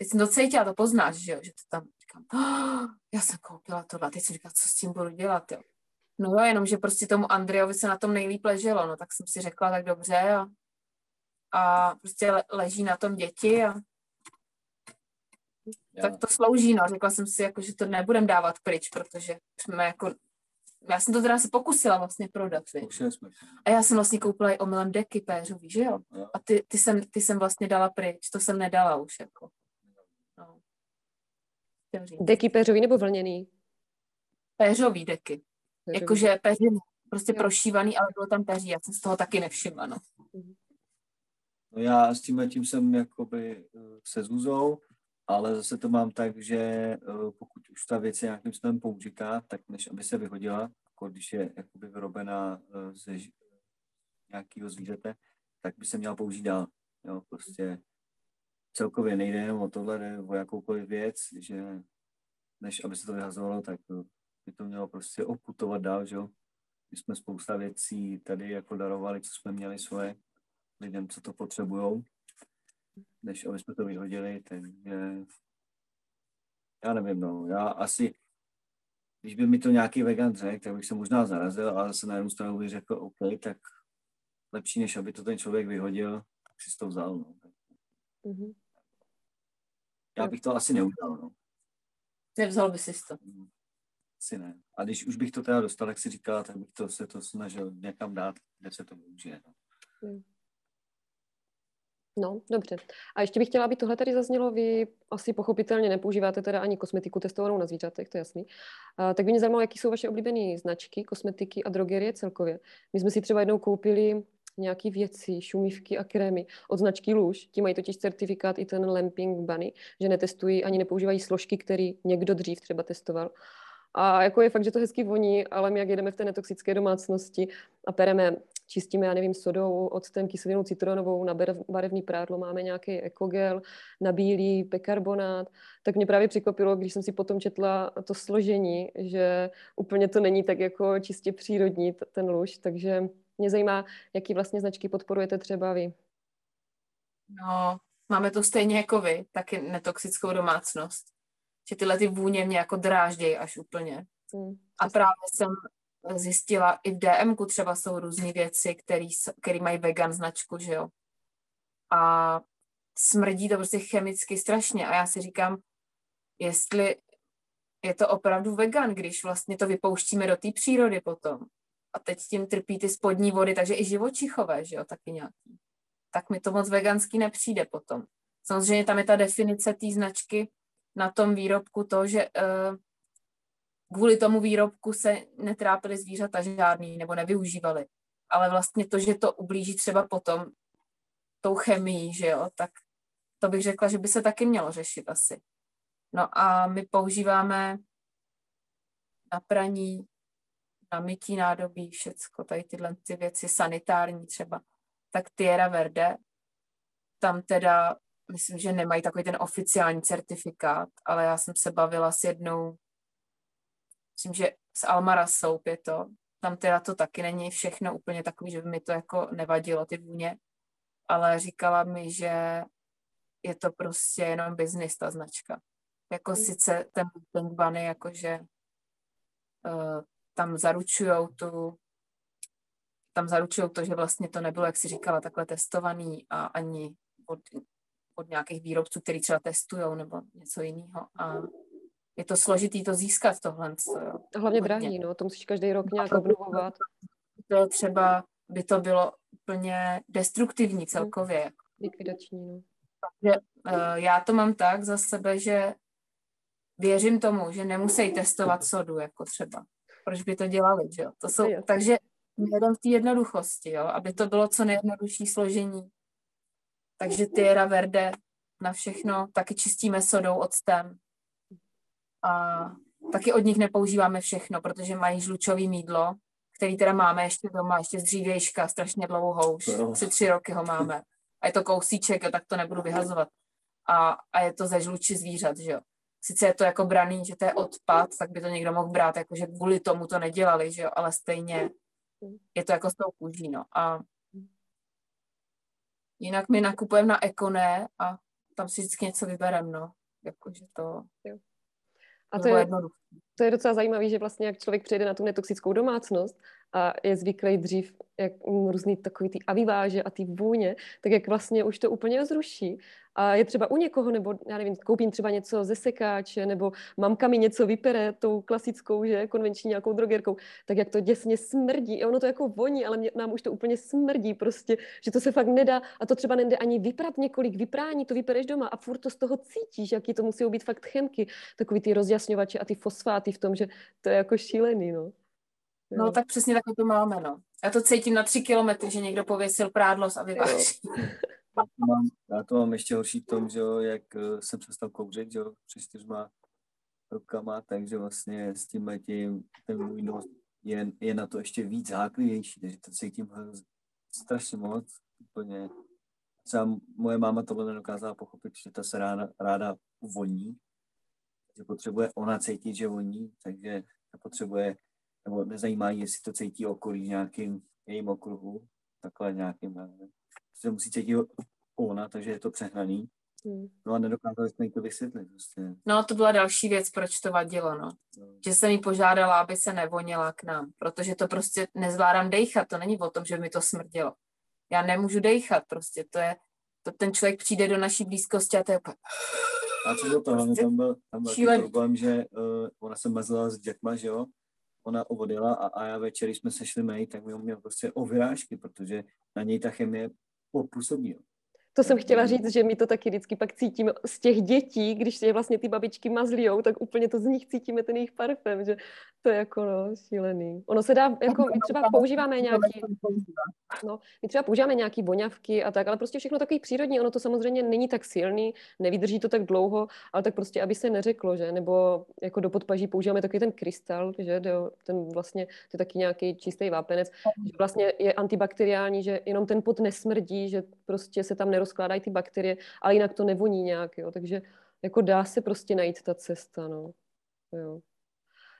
teď jsem to cítila, to poznáš, že jo, že to tam, říkám, oh, já jsem koupila tohle, a teď jsem říkala, co s tím budu dělat, jo. No jo, jenom, že prostě tomu Andrejovi se na tom nejlíp leželo, no tak jsem si řekla, tak dobře, a, a prostě le, leží na tom děti a tak to slouží, no. Řekla jsem si, jako, že to nebudem dávat pryč, protože jsme jako já jsem to teda se pokusila vlastně prodat, A já jsem vlastně koupila i omylem deky péřový, že jo? A ty, ty, jsem, ty jsem vlastně dala pryč, to jsem nedala už, jako. No. Deky péřový nebo vlněný? Péřový deky. Jakože péřový, prostě jo. prošívaný, ale bylo tam péří, já jsem z toho taky nevšimla, no. Mhm. No já s tím tím jsem jakoby eh, se Zuzou, ale zase to mám tak, že eh, pokud už ta věc je nějakým způsobem použitá, tak než aby se vyhodila, jako když je jakoby vyrobená eh, ze nějakého zvířete, tak by se měla použít dál. Jo, prostě celkově nejde jenom o tohle, jde o jakoukoliv věc, že než aby se to vyhazovalo, tak by to mělo prostě oputovat dál, že jo. My jsme spousta věcí tady jako darovali, co jsme měli svoje lidem, co to potřebujou než aby jsme to vyhodili, takže já nevím, no, já asi, když by mi to nějaký vegan řekl, tak bych se možná zarazil, ale zase na jednu stranu bych řekl, OK, tak lepší, než aby to ten člověk vyhodil, tak si to vzal, no. Mm-hmm. Já bych to asi neudělal, no. Nevzal by si to. Mm. Asi ne. A když už bych to teda dostal, jak si říkala, tak bych to se to snažil někam dát, kde se to využije. No. Mm. No, dobře. A ještě bych chtěla, aby tohle tady zaznělo. Vy asi pochopitelně nepoužíváte teda ani kosmetiku testovanou na zvířatech, to je jasný. A, tak by mě zajímalo, jaký jsou vaše oblíbené značky, kosmetiky a drogerie celkově. My jsme si třeba jednou koupili nějaké věci, šumivky a krémy od značky Luž. Ti mají totiž certifikát i ten Lamping Bunny, že netestují ani nepoužívají složky, které někdo dřív třeba testoval. A jako je fakt, že to hezky voní, ale my jak jedeme v té netoxické domácnosti a pereme, čistíme, já nevím, sodou, octem, kyselinou citronovou, na barevný prádlo máme nějaký ekogel, na bílý pekarbonát, tak mě právě překvapilo, když jsem si potom četla to složení, že úplně to není tak jako čistě přírodní ten luž, takže mě zajímá, jaký vlastně značky podporujete třeba vy. No, máme to stejně jako vy, taky netoxickou domácnost že tyhle ty vůně mě jako dráždějí až úplně. Mm. A právě jsem zjistila, i v DMku třeba jsou různé věci, které mají vegan značku, že jo. A smrdí to prostě chemicky strašně. A já si říkám, jestli je to opravdu vegan, když vlastně to vypouštíme do té přírody potom. A teď tím trpí ty spodní vody, takže i živočichové, že jo, taky nějaký. Tak mi to moc veganský nepřijde potom. Samozřejmě tam je ta definice té značky, na tom výrobku to, že uh, kvůli tomu výrobku se netrápily zvířata žádný nebo nevyužívali. Ale vlastně to, že to ublíží třeba potom tou chemií, že jo, tak to bych řekla, že by se taky mělo řešit asi. No a my používáme na praní, mytí nádobí, všecko, tady tyhle ty věci, sanitární třeba, tak Tierra Verde, tam teda myslím, že nemají takový ten oficiální certifikát, ale já jsem se bavila s jednou, myslím, že s Almara Soap je to, tam teda to taky není všechno úplně takový, že by mi to jako nevadilo, ty vůně, ale říkala mi, že je to prostě jenom business, ta značka. Jako mm. sice ten, ten bunny, jakože uh, tam zaručujou tu tam zaručují to, že vlastně to nebylo, jak si říkala, takhle testovaný a ani od od nějakých výrobců, který třeba testují nebo něco jiného. A je to složitý to získat tohle. Jo. Hlavně drahý, no, to musíš každý rok nějak obnovovat. To třeba by to bylo úplně destruktivní celkově. Hmm. Likvidační, no. Takže uh, já to mám tak za sebe, že věřím tomu, že nemusí testovat sodu, jako třeba. Proč by to dělali, že jo? To jsou, takže jeden v té jednoduchosti, jo? aby to bylo co nejjednodušší složení, takže Tierra Verde na všechno taky čistíme sodou, octem. A taky od nich nepoužíváme všechno, protože mají žlučový mídlo, který teda máme ještě doma, ještě z dřívějška, strašně dlouhou, už no. asi tři roky ho máme. a je to kousíček, jo, tak to nebudu vyhazovat. A, a je to ze žluči zvířat, že jo. Sice je to jako braný, že to je odpad, tak by to někdo mohl brát, jako že kvůli tomu to nedělali, že jo, ale stejně je to jako s tou kůží, no. A jinak my nakupujeme na Ekone a tam si vždycky něco vybereme, no. Jakože to... Jo. A to je, to je docela zajímavé, že vlastně jak člověk přijde na tu netoxickou domácnost a je zvyklý dřív jak různý takový ty aviváže a ty vůně, tak jak vlastně už to úplně zruší. A je třeba u někoho, nebo já nevím, koupím třeba něco ze sekáče, nebo mamka mi něco vypere tou klasickou, že konvenční nějakou drogerkou, tak jak to děsně smrdí. A ono to jako voní, ale mě, nám už to úplně smrdí prostě, že to se fakt nedá a to třeba nejde ani vyprat několik vyprání, to vypereš doma a furt to z toho cítíš, jaký to musí být fakt chemky, takový ty rozjasňovače a ty fosfáty v tom, že to je jako šílený, no. No tak přesně tak to máme, no. Já to cítím na tři kilometry, že někdo pověsil prádlo a vyváží. Já to, mám, já to mám ještě horší v tom, že jo, jak eh, jsem přestal kouřit, že jo, přes čtyřma rokama, takže vlastně s tím letím ten můj nos je, je na to ještě víc háklivější, takže to cítím strašně moc, úplně. Třeba moje máma tohle nedokázala pochopit, že ta se ráda, ráda voní, že potřebuje ona cítit, že voní, takže potřebuje nebo nezajímá jestli to cítí okolí v nějakým jejím okruhu, takhle nějakým, nevím. Se musí cítit ona, takže je to přehnaný. Hmm. No a nedokázali jsme jí to vysvětlit. Prostě. No to byla další věc, proč to vadilo, no. no. Že jsem jí požádala, aby se nevonila k nám, protože to prostě nezvládám dejchat, to není o tom, že mi to smrdilo. Já nemůžu dejchat, prostě to je, to ten člověk přijde do naší blízkosti a to je úplně... A co do toho, tam byl, tam byl problém, že uh, ona se mazila s dětma, že jo, ona odjela a, a já večer, když jsme sešli mej, tak mi měl prostě o protože na něj ta chemie popůsobí. To jsem chtěla říct, že my to taky vždycky pak cítíme z těch dětí, když je vlastně ty babičky mazlijou, tak úplně to z nich cítíme ten jejich parfém, že to je jako no, šílený. Ono se dá, jako my třeba používáme nějaký, no, my třeba používáme nějaký voňavky a tak, ale prostě všechno takový přírodní, ono to samozřejmě není tak silný, nevydrží to tak dlouho, ale tak prostě, aby se neřeklo, že, nebo jako do podpaží používáme takový ten krystal, že, ten vlastně, to je taky nějaký čistý vápenec, že vlastně je antibakteriální, že jenom ten pot nesmrdí, že prostě se tam nerozkládají ty bakterie, ale jinak to nevoní nějak, jo, takže jako dá se prostě najít ta cesta, no. Jo.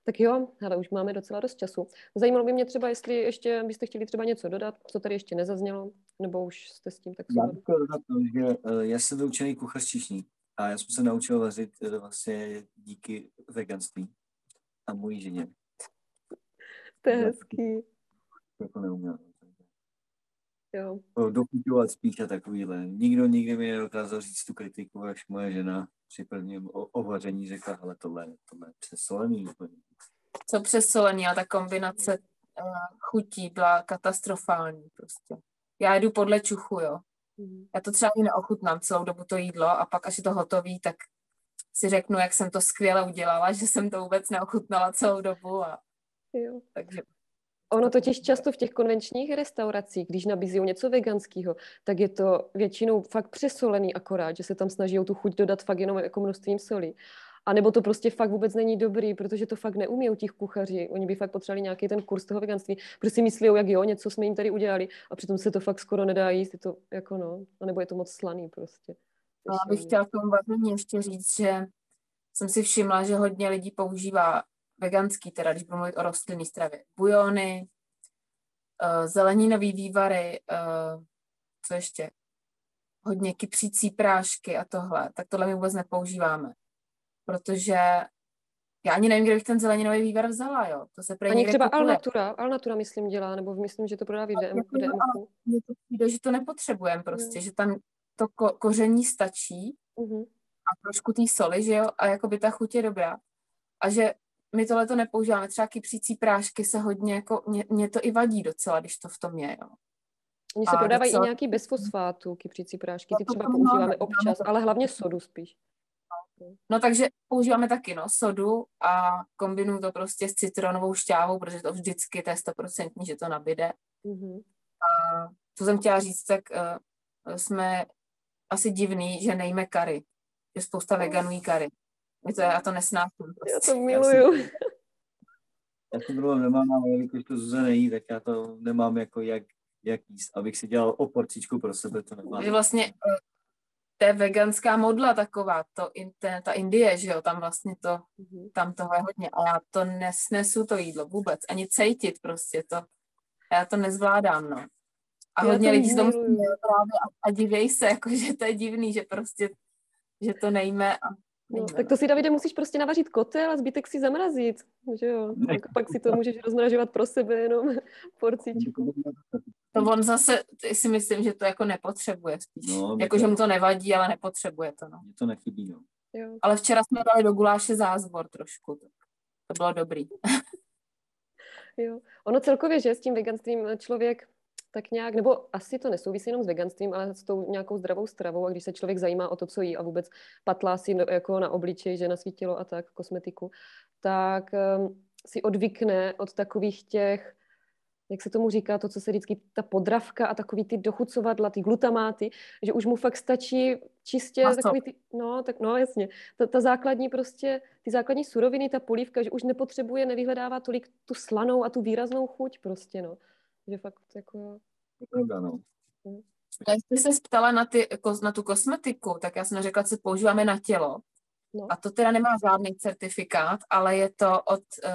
Tak jo, ale už máme docela dost času. Zajímalo by mě třeba, jestli ještě byste chtěli třeba něco dodat, co tady ještě nezaznělo, nebo už jste s tím tak Já bych dodat to, že eh, já jsem vyučený kuchař číšník a já jsem se naučil vařit eh, vlastně díky veganství a mojí ženě. To je hezký. Jako neuměl. Jo. Dochutovat spíš a takovýhle. Nikdo nikdy mi nedokázal říct tu kritiku, až moje žena při prvním ovaření řekla, ale tohle, tohle je přesolený Co přesolený a ta kombinace uh, chutí byla katastrofální prostě. Já jdu podle čuchu, jo. Mm. Já to třeba i neochutnám celou dobu to jídlo a pak, až je to hotový, tak si řeknu, jak jsem to skvěle udělala, že jsem to vůbec neochutnala celou dobu a jo. takže Ono totiž často v těch konvenčních restauracích, když nabízí něco veganského, tak je to většinou fakt přesolený akorát, že se tam snaží tu chuť dodat fakt jenom jako množstvím soli. A nebo to prostě fakt vůbec není dobrý, protože to fakt neumí u těch kuchaři. Oni by fakt potřebovali nějaký ten kurz toho veganství, protože si myslí, jak jo, něco jsme jim tady udělali a přitom se to fakt skoro nedá jíst, je to jako no, a nebo je to moc slaný prostě. Já bych chtěla k tomu vaření ještě říct, že jsem si všimla, že hodně lidí používá veganský, teda když budu mluvit o rostlinné stravě, bujony, uh, zeleninový vývary, uh, co ještě, hodně kypřící prášky a tohle, tak tohle my vůbec nepoužíváme, protože já ani nevím, kde bych ten zeleninový vývar vzala, jo. To se Ani třeba Alnatura, Alnatura myslím dělá, nebo myslím, že to prodá v DM, Mně to přijde, že to nepotřebujeme prostě, mm. že tam to ko- koření stačí mm-hmm. a trošku té soli, že jo, a jako by ta chuť je dobrá. A že my tohle to nepoužíváme, třeba kypřící prášky se hodně, jako, mě, mě to i vadí docela, když to v tom je, jo. Oni se a prodávají docela... i nějaký bez fosfátu, kypřící prášky, ty třeba používáme občas, ale hlavně sodu spíš. No takže používáme taky, no, sodu a kombinuju to prostě s citronovou šťávou, protože to vždycky, to je stoprocentní, že to nabide. Mm-hmm. A co jsem chtěla říct, tak uh, jsme asi divný, že nejme kary. Že spousta veganů jí kary. My to, já to nesnáším. Prostě. Já to miluju. Já, já to problém nemám, ale jelikož to Zuzana nejí, tak já to nemám jako jak jak jíst, abych si dělal o porcičku pro sebe, to nemá. vlastně eh, to je veganská modla taková, to, ta Indie, že jo, tam vlastně to, mm-hmm. tam toho je hodně a já to nesnesu to jídlo vůbec, ani cejtit prostě to, já to nezvládám, no. A já hodně lidí z tomu právě a, a divěj se, jako, že to je divný, že prostě, že to nejme a No, tak to si, Davide, musíš prostě navařit kotel a zbytek si zamrazit, že jo? Jako pak si to můžeš rozmražovat pro sebe jenom porcičku. To on zase, si myslím, že to jako nepotřebuje spíš. No, jako, to... že mu to nevadí, ale nepotřebuje to, no. Mně to nechybí, no. Jo. Ale včera jsme dali do guláše zázvor trošku, tak to bylo dobrý. jo. Ono celkově, že s tím veganstvím člověk tak nějak, nebo asi to nesouvisí jenom s veganstvím, ale s tou nějakou zdravou stravou a když se člověk zajímá o to, co jí a vůbec patlá si jako na obličej, že na svítilo a tak, kosmetiku, tak um, si odvykne od takových těch jak se tomu říká, to, co se vždycky, ta podravka a takový ty dochucovadla, ty glutamáty, že už mu fakt stačí čistě Maso. takový ty, no, tak, no jasně, ta, ta základní prostě, ty základní suroviny, ta polívka, že už nepotřebuje, nevyhledává tolik tu slanou a tu výraznou chuť prostě, no. Že fakt jako... Pravda, no. A jste se ptala na, ty, na tu kosmetiku, tak já jsem řekla, co používáme na tělo. No. A to teda nemá žádný certifikát, ale je to od uh,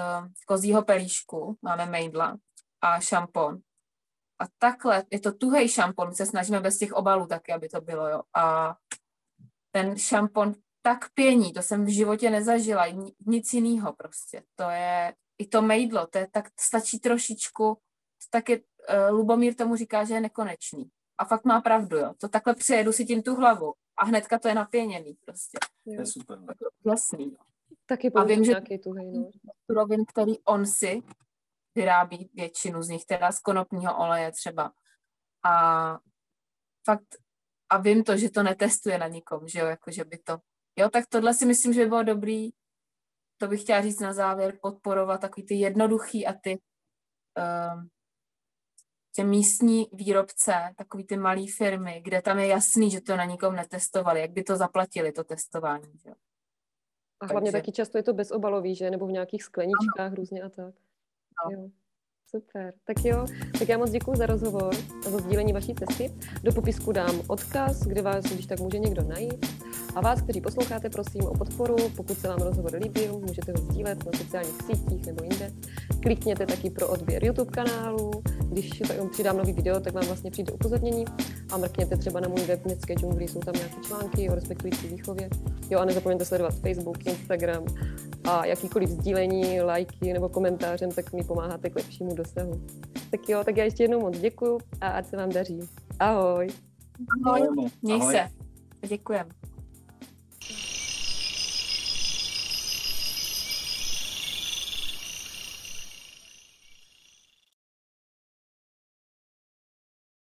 kozího pelíšku, máme mejdla a šampon. A takhle, je to tuhej šampon, my se snažíme bez těch obalů taky, aby to bylo, jo. A ten šampon tak pění, to jsem v životě nezažila, nic jiného prostě. To je, i to mejdlo, to je tak, stačí trošičku, tak je, uh, Lubomír tomu říká, že je nekonečný. A fakt má pravdu, jo. To takhle přejedu si tím tu hlavu a hnedka to je napěněný prostě. Jo. To je super. No. Jasný, jo. Taky a vím, že tuhej, no. surovin, který on si vyrábí většinu z nich, teda z konopního oleje třeba. A fakt, a vím to, že to netestuje na nikom, že jo, jako že by to, jo, tak tohle si myslím, že by bylo dobrý, to bych chtěla říct na závěr, podporovat takový ty jednoduchý a ty um, tě místní výrobce, takový ty malé firmy, kde tam je jasný, že to na nikom netestovali, jak by to zaplatili, to testování. Že? A hlavně Takže... taky často je to bezobalový, že? Nebo v nějakých skleničkách ano. různě a tak. No. Jo. Super, tak jo, tak já moc děkuji za rozhovor a za sdílení vaší cesty. Do popisku dám odkaz, kde vás, když tak může někdo najít. A vás, kteří posloucháte, prosím o podporu. Pokud se vám rozhovor líbil, můžete ho sdílet na sociálních sítích nebo jinde. Klikněte taky pro odběr YouTube kanálu. Když přidám nový video, tak vám vlastně přijde upozornění. A mrkněte třeba na můj web Městské džungly, jsou tam nějaké články o respektující výchově. Jo, a nezapomeňte sledovat Facebook, Instagram a jakýkoliv sdílení, lajky nebo komentářem, tak mi pomáháte k lepšímu dosahu. Tak jo, tak já ještě jednou moc děkuju a ať se vám daří. Ahoj. Ahoj, měj se. Děkujeme.